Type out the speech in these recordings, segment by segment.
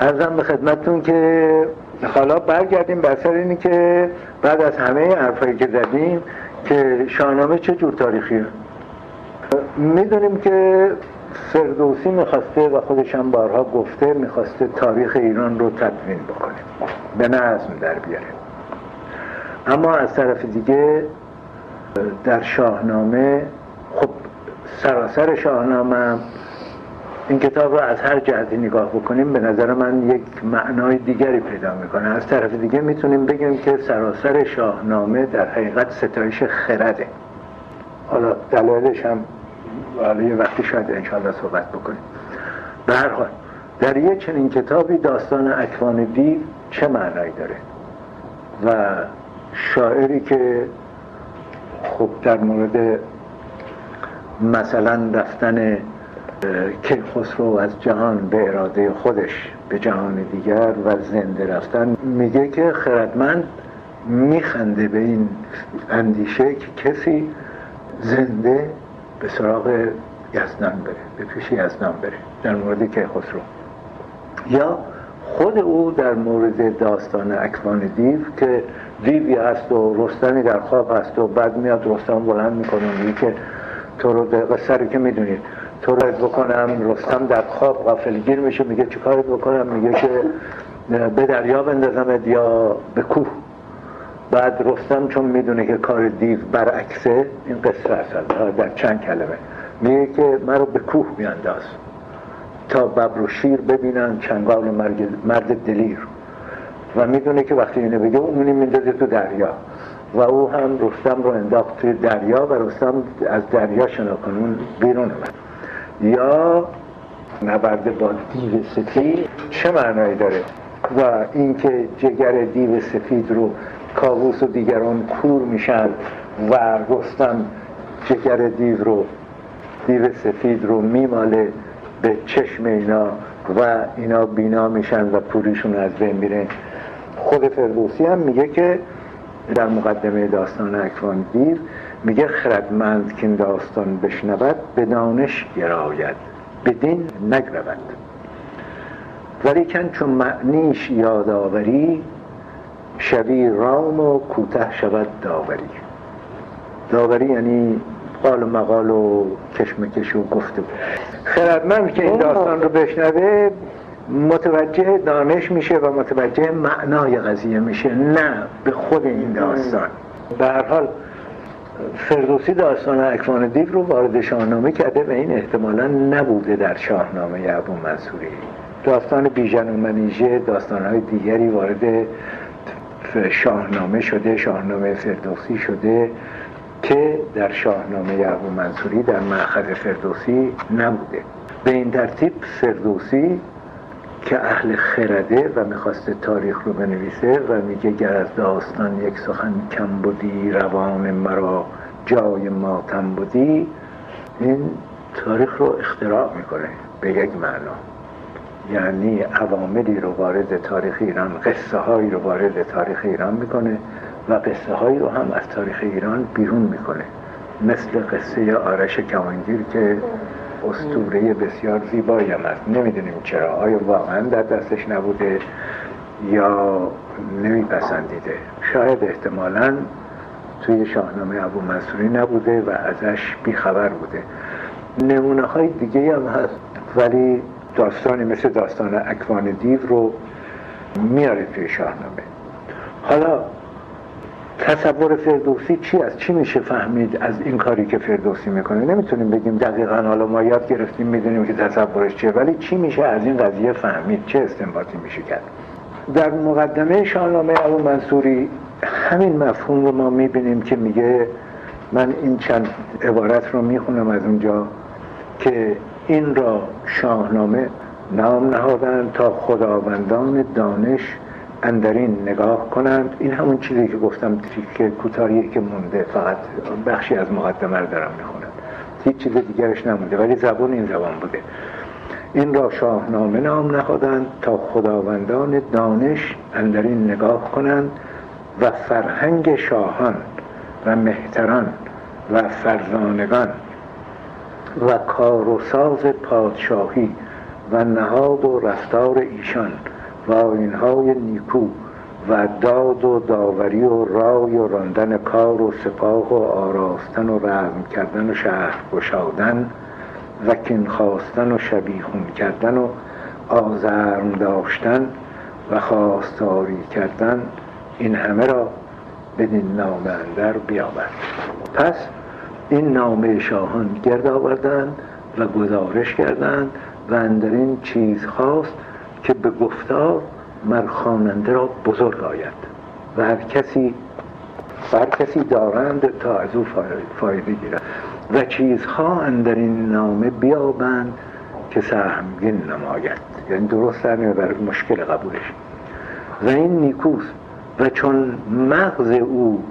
ارزم به خدمتتون که حالا برگردیم بر سر اینی که بعد از همه حرفایی که زدیم که شاهنامه چه جور تاریخیه؟ می‌دونیم که فردوسی می‌خواسته و خودش هم بارها گفته می‌خواسته تاریخ ایران رو تدوین بکنه به نظم در بیاره. اما از طرف دیگه در شاهنامه خب سراسر شاهنامه این کتاب رو از هر جهتی نگاه بکنیم به نظر من یک معنای دیگری پیدا می‌کنه. از طرف دیگه می‌تونیم بگیم که سراسر شاهنامه در حقیقت ستایش خرده. حالا دلایلش هم حالا یه وقتی شاید انشاءالله صحبت بکنیم. به هر حال در یه چنین کتابی داستان اکوان دیو چه معنایی داره؟ و شاعری که خب در مورد مثلا رفتن کیخسرو از جهان به اراده خودش به جهان دیگر و زنده رفتن میگه که خردمند میخنده به این اندیشه که کسی زنده به سراغ یزدان بره به پیش یزدان بره در مورد کیخسرو یا خود او در مورد داستان اکوان دیو که دیوی هست و رستمی در خواب هست و بعد میاد رستم بلند می‌کنه میگه که تو رو قصه که می‌دونید تو رو بکنم رستم در خواب غافلگیر میشه میگه چیکارت بکنم؟ میگه که به دریا بندازمت یا به کوه. بعد رستم چون می‌دونه که کار دیو برعکسه این قصه اصلا در چند کلمه. میگه که مرا به کوه بیانداز تا ببر و شیر ببینن چنگال مرد دلیر. و می‌دونه که وقتی اینو بگه اونی میندازه تو دریا. و او هم رستم رو انداخت توی دریا و رستم از دریا شناکنون بیرون اومد. یا نبرد با دیو سفید؟ چه معنایی داره؟ و اینکه جگر دیو سفید رو کاووس و دیگران کور میشن و رستم جگر دیو رو دیو سفید رو میماله به چشم اینا و اینا بینا میشن و پوریشون از بین میره خود فردوسی هم میگه که در مقدمه داستان اکوان دیو میگه خردمند که این داستان بشنود به دانش گراید به دین نگرود. ولیکن چون معنیش یادآوری شبی رام و کوته شود داوری. داوری یعنی قال و مقال و کشمکش و گفته. بود خردمند که این داستان رو بشنوه متوجه دانش میشه و متوجه معنای قضیه میشه نه به خود این داستان. به هر حال فردوسی داستان اکوان دیو رو وارد شاهنامه کرده و این احتمالا نبوده در شاهنامه ابو منصوری. داستان بیژن و منیژه داستان های دیگری وارد شاهنامه شده شاهنامه فردوسی شده که در شاهنامه ابو منصوری در معخذ فردوسی نبوده. به این ترتیب فردوسی که اهل خرده و می‌خواسته تاریخ رو بنویسه و میگه گر از داستان یک سخن کم بودی روان مرا جای ماتم بودی این تاریخ رو اختراع می‌کنه به یک معنا. یعنی عواملی رو وارد تاریخ ایران قصه هایی رو وارد تاریخ ایران می‌کنه و قصه هایی رو هم از تاریخ ایران بیرون می‌کنه. مثل قصه آرش کمانگیر که استوره بسیار زیبایی هم هست. نمی‌دونیم چرا. آیا واقعا در دستش نبوده یا نمیپسندیده؟ شاید احتمالا توی شاهنامه ابو منصوری نبوده و ازش بیخبر بوده. نمونه های دیگه هم هست ولی داستانی مثل داستان اکوان دیو رو میاره توی شاهنامه. حالا تصور فردوسی چی از چی میشه فهمید از این کاری که فردوسی می‌کنه؟ نمی‌تونیم بگیم دقیقا حالا ما یاد گرفتیم می‌دونیم که تصورش چیه ولی چی میشه از این قضیه فهمید؟ چه استنباطی میشه کرد؟ در مقدمه شاهنامه ابو منصوری همین مفهوم رو ما می‌بینیم که میگه من این چند عبارت رو می‌خونم از اونجا که این را شاهنامه نام نهادن تا خداوندان دانش اندرین نگاه کنند. این همون چیزی که گفتم که کوتاهی که مونده. فقط بخشی از مقدمه رو دارم می‌خونم. هیچ چیز دیگرش نمونده ولی زبان این زبان بوده. این را شاهنامه نام نهادند تا خداوندان دانش اندرین نگاه کنند و فرهنگ شاهان و مهتران و فرزانگان و کار و ساز پادشاهی و نهاد و رفتار ایشان و آینهای نیکو و داد و داوری و رای و راندن کار و سپاه و آراستن و رزم کردن و شهر گشادن و کین خواستن و شبیخون کردن و آزرم داشتن و خواستاری کردن این همه را بدین نامه اندر بیاورد. پس این نامه شاهان گرد آوردند و گزارش کردند و اندرین چیز خواست که به گفتار مر خواننده را بزرگ آید و هر کسی هر کسی دارند تا از او فایده گیرد. و چیزها اندر این نامه بیابند که سهمگین نماید. یعنی درست در بر مشکل قبولش. و این نیکوست. و چون مغز او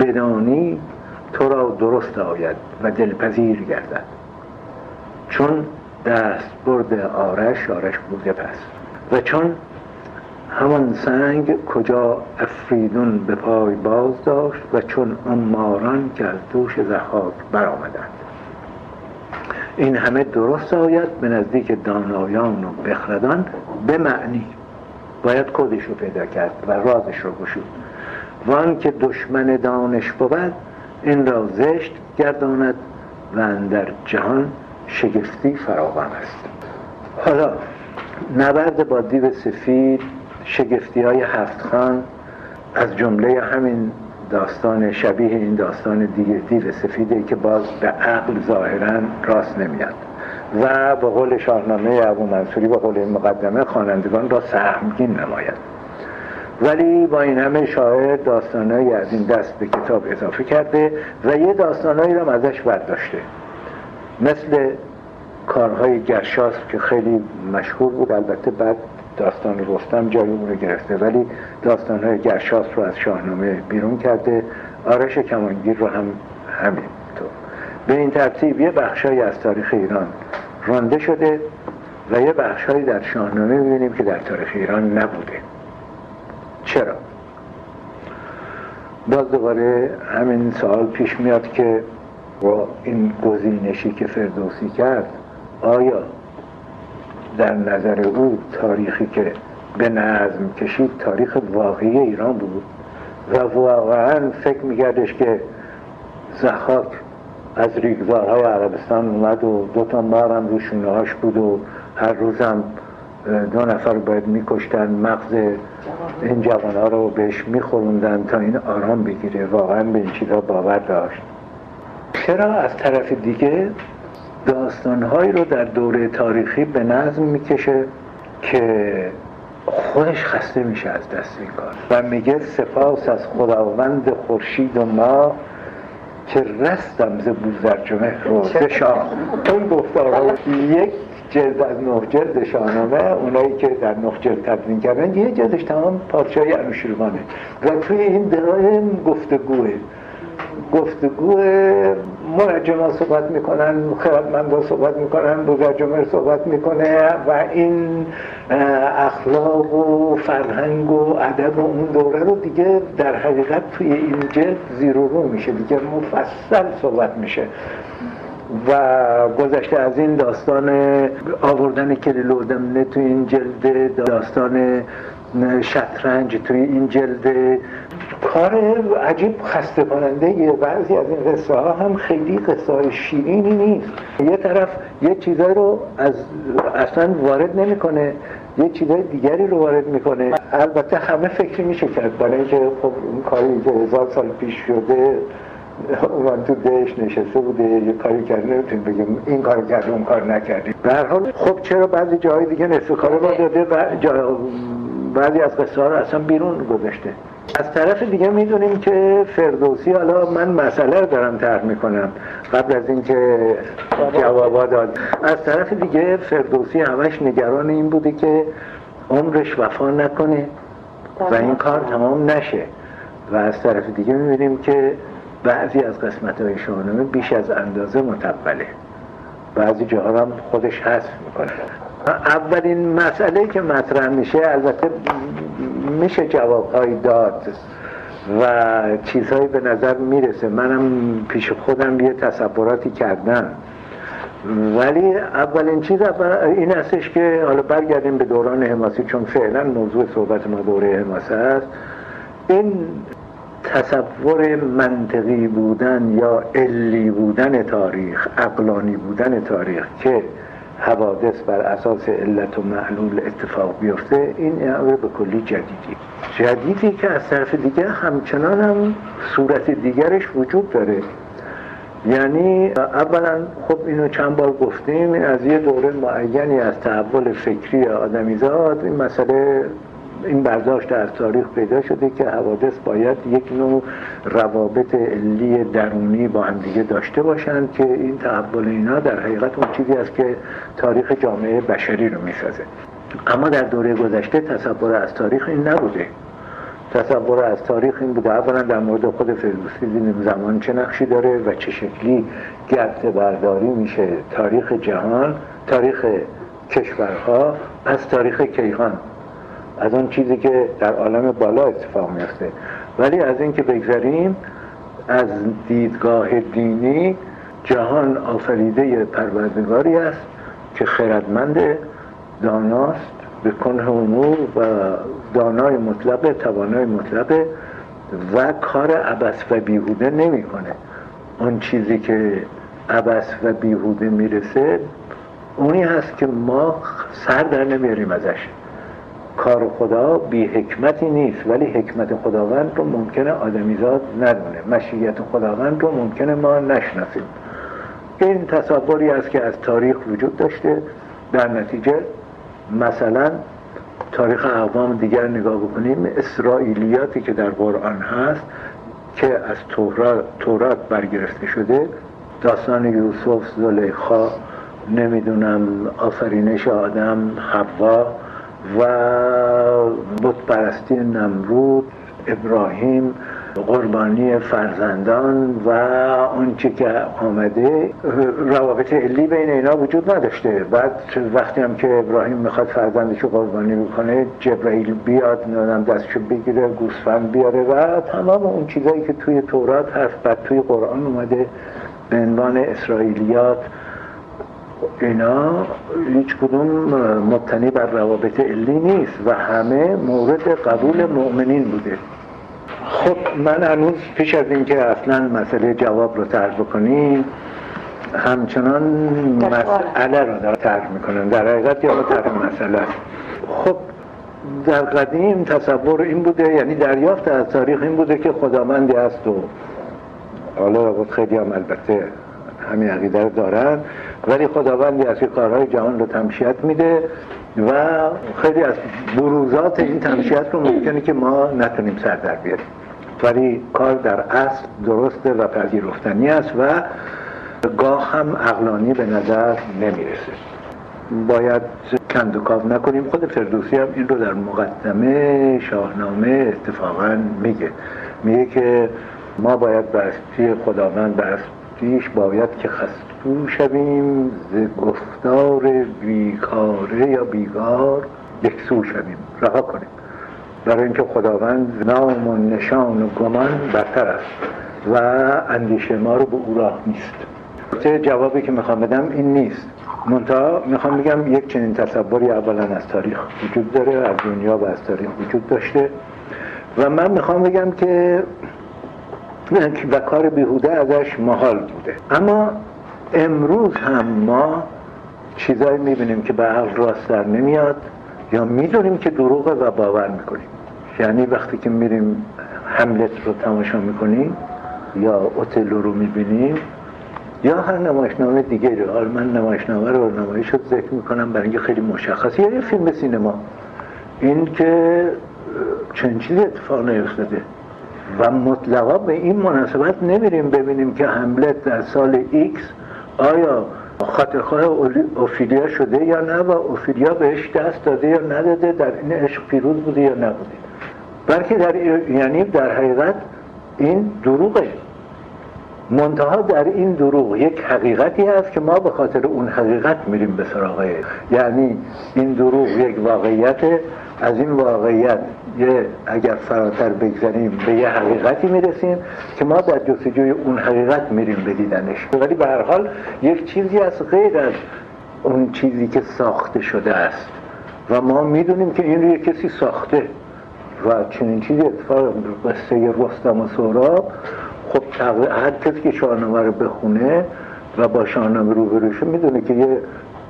بدانی تو را درست آید و دلپذیر گردد. چون دست برد آرش آرش بوده پس. و چون همان سنگ کجا افریدون به پای باز داشت و چون اون ماران که از دوش زخاک برآمدند. این همه درست آید به نزدیک دانایان و بخردان به معنی. باید کدش رو پیدا کرد و رازش رو گشود. وان که دشمن دانش بود این را زشت گرداند و در جهان شگفتی فراوان است. حالا نبرد با دیو سفید شگفتی های هفت خان از جمله همین داستان شبیه این داستان دیگه دیو سفیده که باز به عقل ظاهرا راست نمیاد. و به قول شاهنامه ابو منصوری به قول مقدمه خوانندگان را سهمگین نماید. ولی با این همه شاعر داستانهایی از این دست به کتاب اضافه کرده و یه داستانهایی را ازش برداشته. مثل کارهای گرشاس که خیلی مشهور بود. البته بعد داستان رستم جای اون رو گرفته ولی داستانهای گرشاس رو از شاهنامه بیرون کرده. آرش کمانگیر رو هم همین به این ترتیب یه بخشایی از تاریخ ایران رانده شده و یه بخشایی در شاهنامه می‌بینیم که در تاریخ ایران نبوده. چرا؟ باز دوباره همین سوال پیش میاد که با این گزینشی که فردوسی کرد آیا در نظر او تاریخی که به نظم کشید تاریخ واقعی ایران بود؟ و واقعا فکر میگردش که زخاک از ریگزارهای عربستان اومد و دو تا مار هم رو بود و هر روزم دو نفر باید میکشتن مغز این جوان ها رو بهش میخوروندن تا این آرام بگیره. واقعا به این چیزا باور داشت. چرا از طرف دیگه داستانهایی رو در دوره تاریخی به نظم می‌کشه که خودش خسته میشه از دست این کار؟ و میگه سپاس از خداوند خورشید و ما که رستم ز بوزرجمه رو ز شاه. اون گفتارها یک جلد از نه جلد شاهنامه اونایی که در نه جلد تدوین کردن یه جلدش تمام پادشاهی انوشیروانه. و توی این درایم گفتگوه. گفتگو منجما صحبت می‌کنن خردمندا صحبت می‌کنن بزرجمر صحبت می‌کنه و این اخلاق و فرهنگ و ادب و اون دوره رو دیگه در حقیقت توی این جلد زیرو رو میشه دیگه مفصل صحبت میشه. و گذشته از این داستان آوردن کلیل نه توی این جلد داستان شطرنج توی این جلد کار عجیب خسته کننده یه بعضی از این قصه ها هم خیلی قصه های شیرینی نیست. یه طرف یه چیزایی رو از اصلا وارد نمی‌کنه یه چیزای دیگری رو وارد می‌کنه. البته همه فکری میشه کرد برای اینکه خب این کاری که هزار سال پیش شده من تو دهش نشسته بوده یه کاری کرده نمی‌تونیم بگیم این کار کرده اون کار نکردیم به هر حال خب چرا بعضی جای دیگه نصف کار رو داده و بعضی از قصه ها رو اصلا بیرون گذاشته؟ از طرف دیگه می‌دونیم که فردوسی حالا من مسئله رو دارم طرح می‌کنم قبل از اینکه جوابا داد. از طرف دیگه فردوسی همش نگران این بوده که عمرش وفا نکنه و این کار تمام نشه. و از طرف دیگه می‌بینیم که بعضی از قسمت های شاهنامه بیش از اندازه متقبله بعضی جاها هم خودش حذف می‌کنه. اولین مسئله که مطرح میشه البته میشه جوابهایی داد و چیزهایی به نظر می‌رسه. منم پیش خودم یه تصوراتی کردم. ولی اولین چیز این هستش که حالا برگردیم به دوران حماسی چون فعلا موضوع صحبت ما دوره حماسه است. این تصور منطقی بودن یا علی بودن تاریخ عقلانی بودن تاریخ که حوادث بر اساس علت و معلول اتفاق بیفته این امر به کلی جدیدی. جدیدی که از طرف دیگر همچنان هم صورت دیگرش وجود داره. یعنی اولا خب اینو چند بار گفتیم از یه دوره معینی از تحول فکری آدمیزاد این مسئله این برداشت از تاریخ پیدا شده که حوادث باید یک نوع روابط علی درونی با هم دیگه داشته باشند که این تحول اینا در حقیقت اون چیزی است که تاریخ جامعه بشری رو می‌سازه. اما در دوره گذشته تصور از تاریخ این نبوده. تصور از تاریخ این بوده. اولا در مورد خود فردوسی دیدیم زمان چه نقشی داره و چه شکلی گرد برداری میشه تاریخ جهان تاریخ کشورها از تاریخ کیهان. از اون چیزی که در عالم بالا اتفاق میفته ولی از اینکه بگذریم از دیدگاه دینی جهان آفریده پروردگاری است که خردمند داناست به کنه امور و دانای مطلق توانای مطلق و کار عبس و بیهوده نمی‌کنه. اون چیزی که عبس و بیهوده می‌رسه اونی هست که ما سر در نمیاریم ازش. کار خدا بی حکمتی نیست ولی حکمت خداوند رو ممکنه آدمیزاد ندونه. مشیت خداوند رو ممکنه ما نشناسیم. این تصوری است که از تاریخ وجود داشته. در نتیجه مثلا تاریخ اقوام دیگر نگاه بکنیم اسرائیلیاتی که در قرآن هست که از تورات برگرفته شده. داستان یوسف زلیخا نمی‌دونم آفرینش آدم حوا و بت پرستی نمرود ابراهیم قربانی فرزندان و آنچه که آمده روابط علی بین اینا وجود نداشته. بعد وقتی هم که ابراهیم می‌خواد فرزندش رو قربانی بکنه جبرائیل بیاد نادم دستشو بگیره گوسفند بیاره و تمام اون چیزایی که توی تورات هست بعد توی قرآن اومده به عنوان اسرائیلیات اینا هیچ کدوم مبتنی بر روابط علی نیست و همه مورد قبول مؤمنین بوده. خب من هنوز پیش از اینکه اصلا مسئله جواب رو طرح بکنیم همچنان مسئله رو داره طرح می‌کنم. در حقیقت یا طرح مسئله خب در قدیم تصور این بوده یعنی دریافت از تاریخ این بوده که خداوندی هست و حالا خیلی هم البته همین عقیده رو دارن. ولی خداوندی از که کارهای جهان رو تمشیت میده و خیلی از بروزات این تمشیت رو ممکنه که ما نتونیم سر در بیاریم. ولی کار در اصل درسته و پذیرفتنی است و گاه هم اقلانی به نظر نمی‌رسه. باید کندوکاو نکنیم. خود فردوسی هم این رو در مقدمه شاهنامه اتفاقا میگه. میگه که ما باید برستی خداوند برستیش باید که خستو شویم ز گفتار بیکاره یا بیگار یکسو شویم رها کنیم. برای اینکه خداوند نام و نشان و گمان برتر است و اندیشه ما رو به او راه نیست. جوابی که می‌خوام بدم این نیست. منتها می‌خوام بگم یک چنین تصوری اولا از تاریخ وجود داره از دنیا و از تاریخ وجود داشته. و من می‌خوام بگم که و کار بیهوده ازش محال بوده. اما امروز هم ما چیزایی می‌بینیم که به عقل راست در نمیاد یا می‌دونیم که دروغه و باور می‌کنیم. یعنی وقتی که میریم حملت رو تماشا می‌کنیم یا اوتلو رو می‌بینیم یا هر نمایشنامه دیگه رو حال من نمایشنامه رو نمایش رو ذکر می‌کنم برای اینکه خیلی مشخص. یا یه فیلم سینما. این که چند چیزی اتفاق نیفتاده. و مطلقا به این مناسبت نمیریم ببینیم که هملت در سال X آیا خاطرخواه اوفیلیا شده یا نه و اوفیلیا بهش دست داده یا نداده در این عشق پیروز بوده یا نبوده. بلکه در یعنی در حقیقت این دروغه. منتها در این دروغ یک حقیقتی هست که ما به خاطر اون حقیقت میریم به سراغ یعنی این دروغ یک واقعیت از این واقعیت یه اگر فراتر بگذاریم به یه حقیقتی می‌رسیم که ما در جستجوی اون حقیقت میریم به دیدنش. ولی به هر حال یک چیزی از غیر از اون چیزی که ساخته شده است. و ما می‌دونیم که این رو یک کسی ساخته. و چنین چیزی اتفاق قصه رستم و سهراب خب هر کسی که شاهنامه رو بخونه و با شاهنامه روبروشه می‌دونه که یه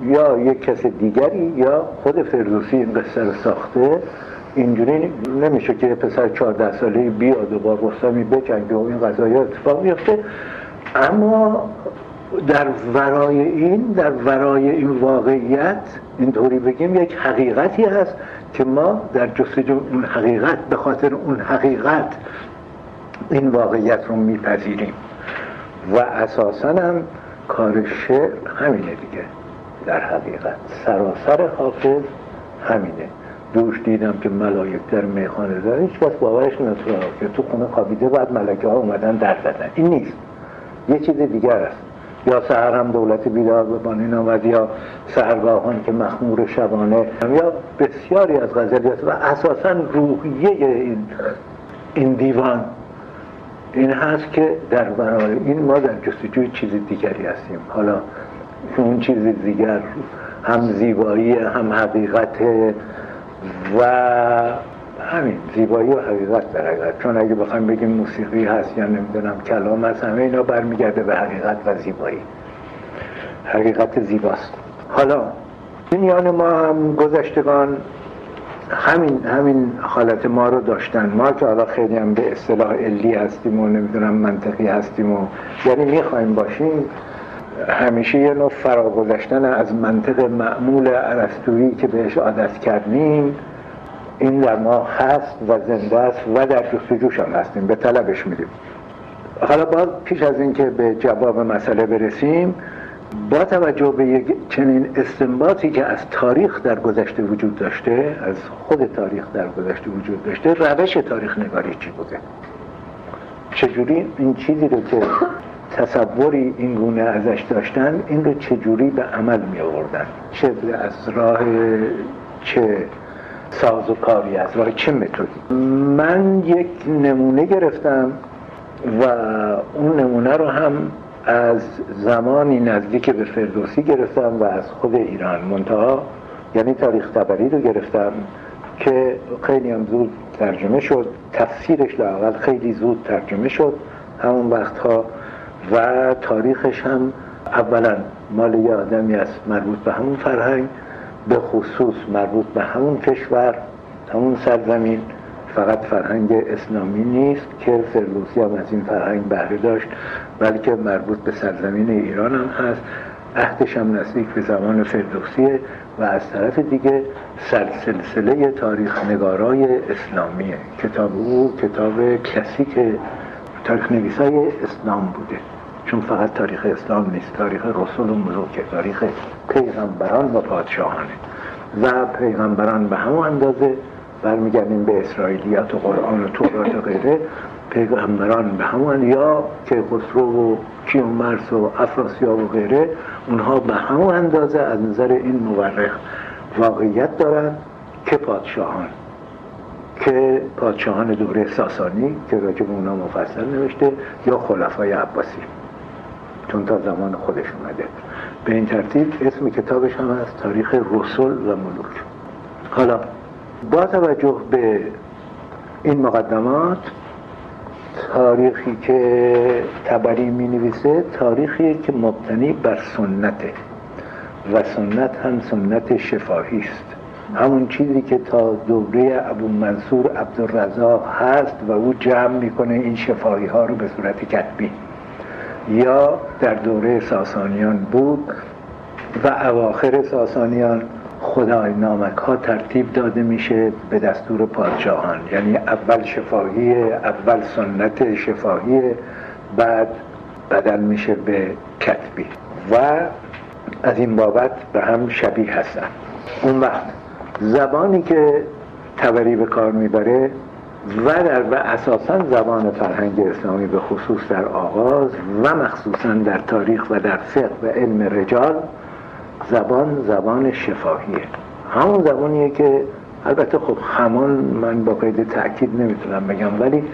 یا یک کس دیگری یا خود فردوسی این قصه رو ساخته. اینجوری نمیشه که پسر 14 ساله بیاد و با رستمی بجنگه و این قضایی اتفاق میفته. اما در ورای این در ورای این واقعیت اینطوری بگیم یک حقیقتی هست که ما در جستجو اون حقیقت به خاطر اون حقیقت این واقعیت رو میپذیریم. و اساسا هم کار شعر همینه دیگه. در حقیقت. سراسر حافظ همینه. دوش دیدم که ملائک در میخانه داره. هیچ کس باورش نمی‌تونه که تو خونه خوابیده بعد ملکه ها اومدن در زدن این نیست. یه چیز دیگر است. یا سهر هم دولت بیدار به بانین آمد یا سهرگاهان که مخمور شبانه. یا بسیاری از غزلیات و اساسا روحیه این, این دیوان. این هست که در برای این ما در جستجوی چیز دیگری هستیم. حالا اون چیز دیگر هم زیبایی هم حقیقت. و همین زیبایی و حقیقت در حقیقت. چون اگه بخوایم بگیم موسیقی هست یا نمی‌دونم کلام هست همه اینا برمیگرده به حقیقت و زیبایی. حقیقت زیباست. حالا این ما هم گذشتگان همین همین حالت ما رو داشتن. ما که حالا خیلی هم به اصطلاح علی هستیم و نمی‌دونم منطقی هستیم و یعنی می‌خوایم باشیم همیشه یه نوع فراگذشتن از منطق معمول عرستویی که بهش عادت کردیم این در ما هست و زنده است و در جستجوش هم هستیم به طلبش میدیم حالا باز پیش از اینکه به جواب مسئله برسیم با توجه به یک چنین استنباطی که از تاریخ در گذشته وجود داشته از خود تاریخ در گذشته وجود داشته روش تاریخ نگاری چی بوده؟ چجوری این چیزی رو که تصوری این گونه ازش داشتن این رو چجوری به عمل می آوردن؟ چه از راه چه ساز و کاری از راه چه متدی؟ من یک نمونه گرفتم و اون نمونه رو هم از زمانی نزدیک به فردوسی گرفتم و از خود ایران منتها یعنی تاریخ تبری رو گرفتم که خیلی هم زود ترجمه شد. تفسیرش لاقل خیلی زود ترجمه شد. همون وقتها و تاریخش هم اولا مال یه آدمی است مربوط به همون فرهنگ به خصوص مربوط به همون کشور همون سرزمین. فقط فرهنگ اسلامی نیست که فردوسی هم از این فرهنگ بهره داشت بلکه مربوط به سرزمین ایران هم هست. عهدش هم نزدیک به زمان فردوسیه و از طرف دیگه سلسله تاریخ نگارای اسلامیه. کتاب او کتاب کلاسیک تاریخ نویسای اسلام بوده. چون فقط تاریخ اسلام نیست تاریخ رسول و ملوکه تاریخ پیغمبران و پادشاهانه. و پیغمبران به همون اندازه برمیگردیم به اسرائیلیات و قرآن و تورات و غیره پیغمبران به همون یا که خسرو و کیومرس و افراسیاب و غیره اونها به همون اندازه از نظر این مورخ واقعیت دارن که پادشاهان. که پادشاهان دوره ساسانی که راجع به اونا مفصل نوشته یا خلفای عباسی. چون تا زمان خودش اومده. به این ترتیب اسم کتابش هم از تاریخ رسول و ملوک. حالا با توجه به این مقدمات تاریخی که تبری می نویسه تاریخی که مبتنی بر سنته. و سنت هم سنت شفاهی است. همون چیزی که تا دوره ابو منصور عبدالرزاق هست و او جمع می‌کنه این شفاهی ها رو به صورت کتبی. یا در دوره ساسانیان بود و اواخر ساسانیان خدای نامک ها ترتیب داده میشه به دستور پادشاهان. یعنی اول شفاهی اول سنت شفاهی بعد بدل میشه به کتبی. و از این بابت به هم شبیه هستن. اون وقت زبانی که تبری به کار می‌بره و در و اساسا زبان فرهنگ اسلامی به خصوص در آغاز و مخصوصا در تاریخ و در فقه و علم رجال زبان زبان شفاهیه. همون زبانیه که البته خب همان من با قید تاکید نمی‌تونم بگم ولی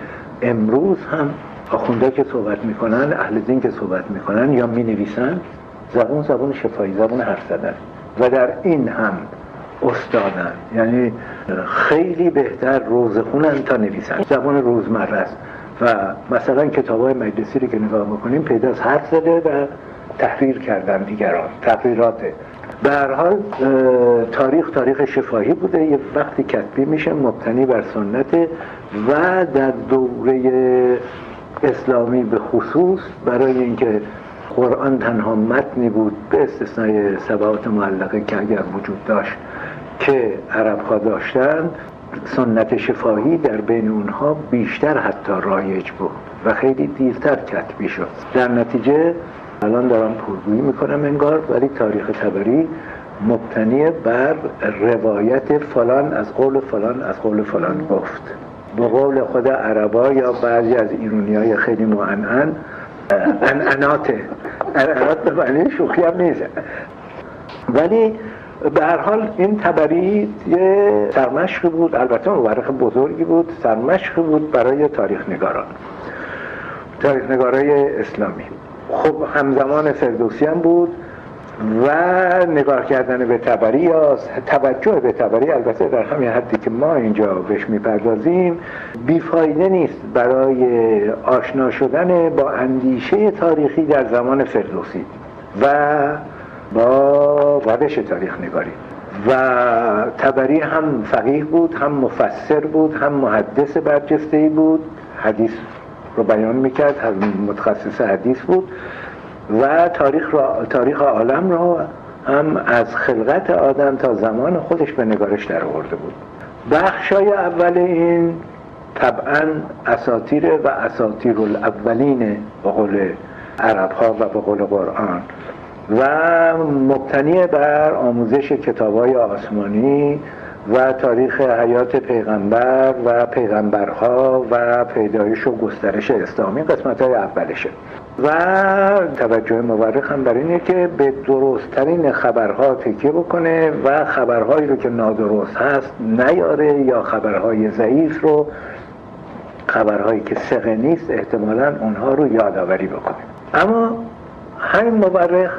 امروز هم آخونده که صحبت می‌کنن اهل دین که صحبت می‌کنن یا می‌نویسن زبان زبان شفایی زبان حرف زدن. و در این هم استادن. یعنی خیلی بهتر روزخونن تا نویسن. زبان روزمره است. و مثلا کتاب های مجلسی رو که نگاه می‌کنیم پیدا حرف زده و تحریر کردن دیگران تحریراته به هر حال تاریخ تاریخ شفاهی بوده. یه وقتی کتبی میشه مبتنی بر سنت و در دوره اسلامی به خصوص برای اینکه قرآن تنها متنی بود به استثنای سبعات معلقه که اگر وجود داشت که عرب ها داشتن سنت شفاهی در بین اونها بیشتر حتی رایج بود و خیلی دیرتر کتبی شد در نتیجه الان دارم پرگویی می‌کنم انگار ولی تاریخ تبری مبتنی بر روایت فلان از قول فلان از قول فلان گفت. به قول خود عربا یا بعضی از ایرونی های خیلی معنن انعناته انعنات به معنی شوخی هم نیست. ولی به هر حال این تبری یه سرمشق بود البته مورخ بزرگی بود سرمشق بود برای تاریخ نگاران تاریخ نگارای اسلامی. خب همزمان فردوسی هم بود و نگاه کردن به تبری یا توجه به تبری البته در همین حدی که ما اینجا بهش می‌پردازیم بیفایده نیست برای آشنا شدن با اندیشه تاریخی در زمان فردوسی. و با روش تاریخ نگاری. و تبری هم فقیه بود هم مفسر بود هم محدث برجسته بود. حدیث رو بیان می‌کرد متخصص حدیث بود. و تاریخ, را، تاریخ عالم را هم از خلقت آدم تا زمان خودش به نگارش در آورده بود. بخشای اول این طبعا اساتیر و اساتیر الاولین به قول عرب ها و به قول قرآن. و مبتنی بر آموزش کتاب های آسمانی و تاریخ حیات پیغمبر و پیغمبرها و پیدایش و گسترش اسلامی قسمت های اولشه. و توجه مورخ هم بر اینه که به درستترین خبرها تکیه بکنه و خبرهایی رو که نادرست هست نیاره یا خبرهای ضعیف رو خبرهایی که سقه نیست احتمالا اونها رو یادآوری بکنه. اما همین مورخ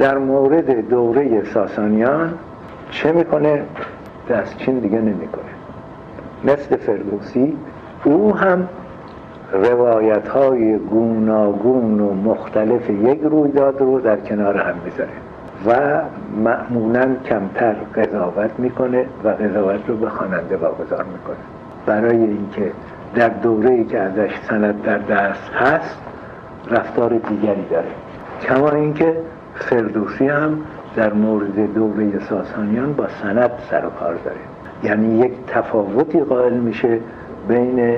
در مورد دوره ساسانیان چه می‌کنه؟ دستچین دیگه نمی‌کنه. مثل فردوسی او هم روایت های گوناگون و مختلف یک رویداد رو در کنار هم می‌ذاره و معمولا کمتر قضاوت می‌کنه و قضاوت رو به خواننده واگذار می‌کنه. برای اینکه در دوره ای که ازش سند در دست هست رفتار دیگری داره. کما اینکه فردوسی هم در مورد دوره ساسانیان با سند سر و کار داره. یعنی یک تفاوتی قائل میشه بین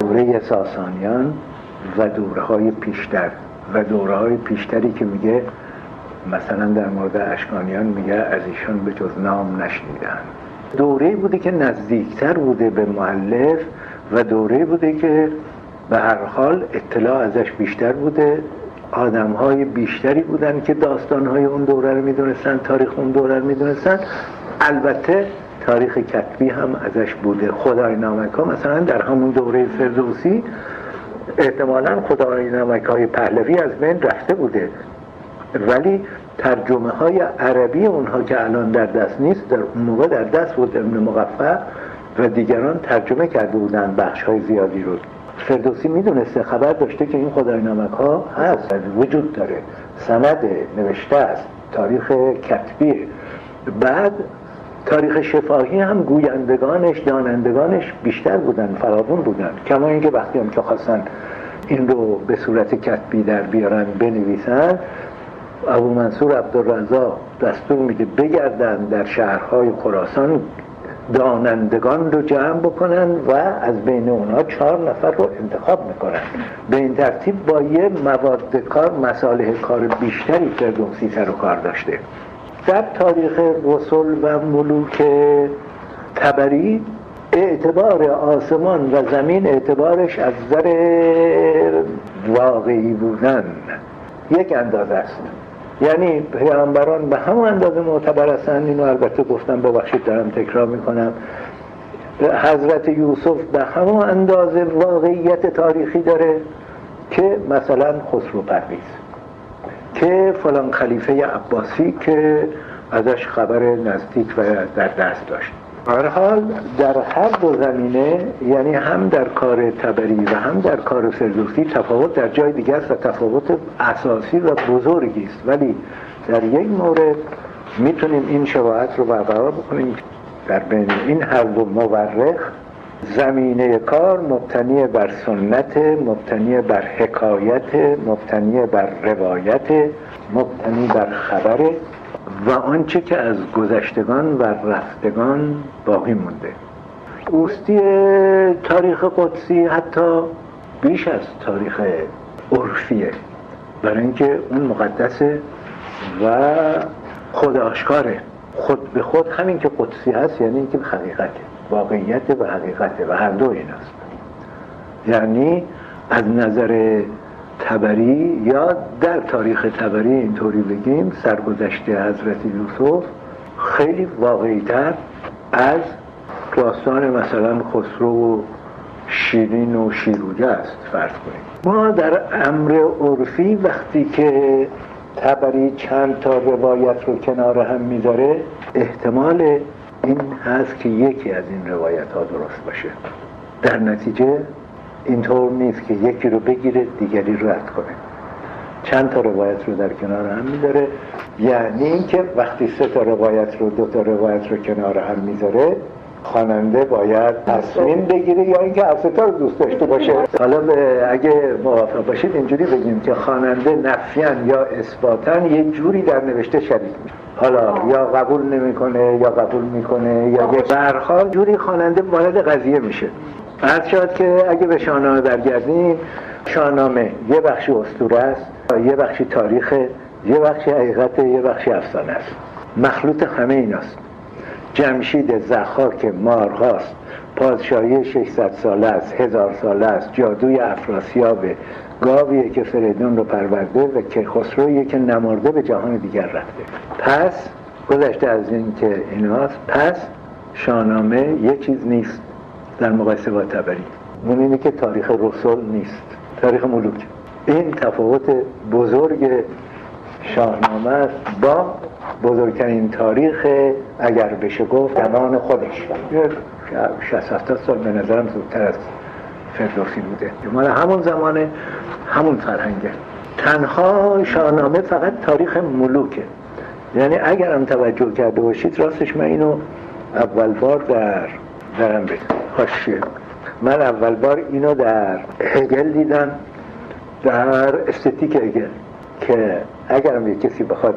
دوره ساسانیان و دوره های پیشتر. و دوره های پیشتری که میگه مثلا در مورد اشکانیان میگه از ایشان به جز نام نشنیدن. دوره بوده که نزدیکتر بوده به معلف و دوره بوده که به هر حال اطلاع ازش بیشتر بوده. آدم های بیشتری بودن که داستان های اون دوره رو می‌دونستن تاریخ اون دوره رو می‌دونستن. البته تاریخ کتبی هم ازش بوده. خدای نامک ها مثلا در همون دوره فردوسی احتمالا خدای نامک های پهلوی از بین رفته بوده. ولی ترجمه های عربی اونها که الان در دست نیست در اون موقع در دست بود ابن مقفع و دیگران ترجمه کرده بودن بخش های زیادی رو. فردوسی می‌دونسته خبر داشته که این خدای نمک ها هست وجود داره. سند نوشته است تاریخ کتبی بعد تاریخ شفاهی هم گویندگانش دانندگانش بیشتر بودن فراوون بودن. کما اینکه وقتی هم که خواستن این رو به صورت کتبی در بیارن بنویسن ابو منصور عبدالرزا دستور میده بگردن در شهرهای خراسان دانندگان رو جمع بکنن و از بین اونها چهار نفر رو انتخاب می‌کنن. به این ترتیب با یه مواد کار مساله کار بیشتری فردوسی سر و کار داشته. در تاریخ رسول و ملوک تبری اعتبار آسمان و زمین اعتبارش از نظر واقعی بودن. یک اندازه است. یعنی پیامبران به همون اندازه معتبر هستند اینو البته گفتم ببخشید دارم تکرار می‌کنم. حضرت یوسف به همون اندازه واقعیت تاریخی داره که مثلا خسرو پرویز که فلان خلیفه عباسی که ازش خبر نزدیک و در دست داشت. هر حال در هر دو زمینه یعنی هم در کار تبری و هم در کار فردوسی تفاوت در جای دیگر است و تفاوت اساسی و بزرگی است. ولی در یک مورد می‌تونیم این شباهت رو برقرار بکنیم در بین این هر دو مورخ. زمینه کار مبتنی بر سنت مبتنی بر حکایت مبتنی بر روایت مبتنی بر خبره و آنچه که از گذشتگان و رفتگان باقی مونده. اوستی تاریخ قدسی حتی بیش از تاریخ عرفیه. برای اینکه اون مقدسه و خود آشکاره خود به خود همین که قدسی هست یعنی اینکه حقیقته واقعیت و حقیقته و هر دو این است. یعنی از نظر تبری یا در تاریخ تبری اینطوری بگیم سرگذشت حضرت یوسف خیلی واقعیتر از داستان مثلا خسرو و شیرین و شیروجه است فرض کنیم ما در امر عرفی وقتی که تبری چند تا روایت رو کنار هم می‌ذاره احتمال این هست که یکی از این روایت ها درست باشه. در نتیجه اینطور نیست که یکی رو بگیره دیگری رو رد کنه. چند تا روایت رو در کنار هم می‌ذاره. یعنی اینکه وقتی سه تا روایت رو دو تا روایت رو کنار هم می‌ذاره خواننده باید تصمیم بگیره یا اینکه تا رو دوست داشته باشه. حالا اگه موافق باشید اینجوری بگیم که خواننده نفیان یا اثباتن یه جوری در نوشته شریک میشه. حالا یا قبول نمی‌کنه یا قبول می‌کنه یا یه برخواه جوری خواننده وارد قضیه میشه. عرض شد که اگه به شاهنامه برگردیم شاهنامه یه بخشی اسطوره است یه بخشی تاریخ یه بخشی حقیقت یه بخشی افسانه است. مخلوط همه ایناست. جمشید زخاک مارهاست پادشاهی 600 ساله است هزار ساله است جادوی افراسیاب گاویه که فریدون رو پرورده و که خسرویه که نمارده به جهان دیگر رفته. پس گذشته از این که ایناست پس شاهنامه یه چیز نیست. در مقایسه با تبری. اون اینه که تاریخ رسول نیست. تاریخ ملوک. این تفاوت بزرگ شاهنامه است با بزرگترین تاریخ اگر بشه گفت زمان خودش. 60 سال به نظرم زودتر از فردوسی بوده. مال همون زمان همون فرهنگه. تنها شاهنامه فقط تاریخ ملوکه. یعنی اگر هم توجه کرده باشید راستش من اینو اول بار در درم حاشیه من اول بار اینو در هگل دیدم در استتیک هگل که اگرم یک کسی بخواد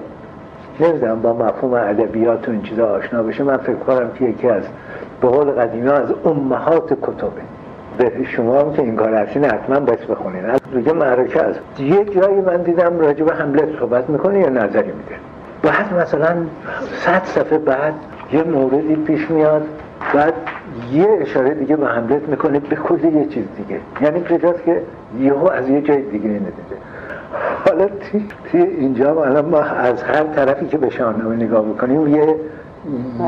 نمی‌دونم با مفهوم ادبیات و این چیزا آشنا بشه من فکر کنم که یکی از به قول قدیمی از امهات کتبه. به شما هم که این کار هستین حتما باید بخونین. از دیگه معرکه است یه جایی من دیدم راجع به حمله صحبت می‌کنه یا نظری میده. بعد مثلا صد صفحه بعد یه موردی پیش میاد بعد یه اشاره دیگه به حملت می‌کنه به کلی یه چیز دیگه. یعنی کجاست که یهو از یه جای دیگه ندیده حالا تی, اینجا الان ما از هر طرفی که به شاهنامه نگاه بکنیم یه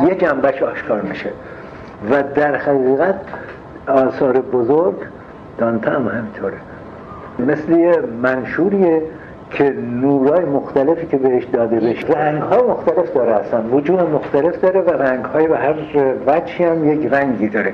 یه جنبش آشکار میشه. و در حقیقت آثار بزرگ دانتا هم همینطوره. مثل یه منشوریه که نورای مختلفی که بهش داده بشه. رنگ ها مختلف داره اصلا. وجود مختلف داره و رنگ های و هر وجهی هم یک رنگی داره.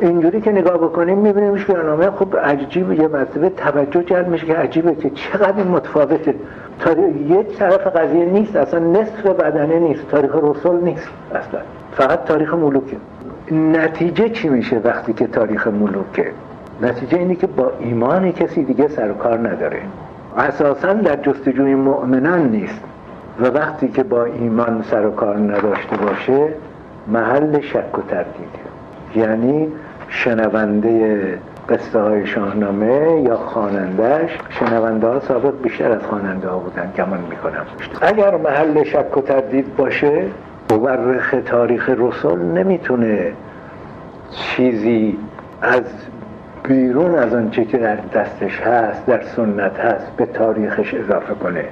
اینجوری که نگاه بکنیم می‌بینیم که نامه خب عجیب یه مرتبه توجه جلب میشه که عجیبه که چقدر متفاوته. تاریخ یک طرف قضیه نیست اصلا نصف بدنه نیست. تاریخ رسول نیست اصلا. فقط تاریخ ملوکه. نتیجه چی میشه وقتی که تاریخ ملوکه؟ نتیجه اینه که با ایمان کسی دیگه سر و کار نداره. اساسا در جستجوی مؤمنان نیست. و وقتی که با ایمان سر و کار نداشته باشه محل شک و تردیده یعنی شنونده قصه های شاهنامه یا خانندهش شنونده ها سابق بیشتر از خواننده ها بودن گمان می‌کنم. اگر محل شک و تردید باشه مورخ تاریخ رسول نمی‌تونه چیزی از بیرون از آنچه که در دستش هست در سنت هست به تاریخش اضافه کنه.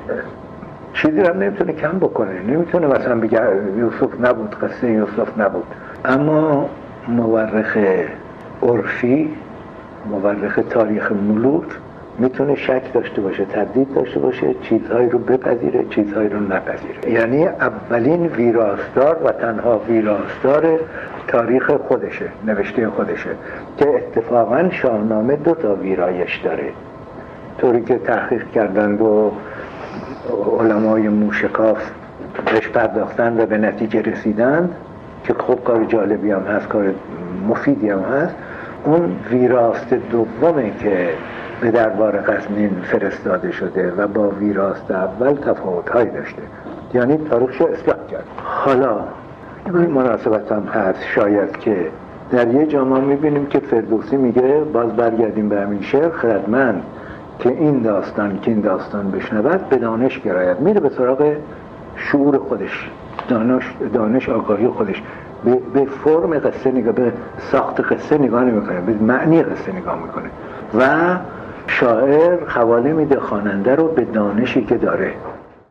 چیزی هم نمی‌تونه کم بکنه. نمی‌تونه مثلا بگه یوسف نبود قصه یوسف نبود. اما مورخ عرفی مورخ تاریخ ملوک می‌تونه شک داشته باشه تردید داشته باشه چیزهایی رو بپذیره چیزهایی رو نپذیره. یعنی اولین ویراستار و تنها ویراستار تاریخ خودشه نوشته خودشه که اتفاقا شاهنامه دو تا ویرایش داره. طوری که تحقیق کردند و علمای موشکاف بهش پرداختن و به نتیجه رسیدند که خب کار جالبی هم هست کار مفیدی هم هست اون ویراست دومه که به دربار قزنین فرستاده شده و با ویراست اول تفاوتهایی داشته. یعنی تاریخش اصلاح کرد. حالا این مناسبت هم هست شاید که در یه جامعه می‌بینیم که فردوسی میگه باز برگردیم به همین شعر خردمند که این داستان که این داستان بشنود به دانش گراید میره به سراغ شعور خودش دانش, دانش آگاهی خودش. به, به فرم قصه نگاه به ساخت قصه نگاه نمی‌کنه به معنی قصه نگاه می‌کنه. و شاعر حواله میده خواننده رو به دانشی که داره.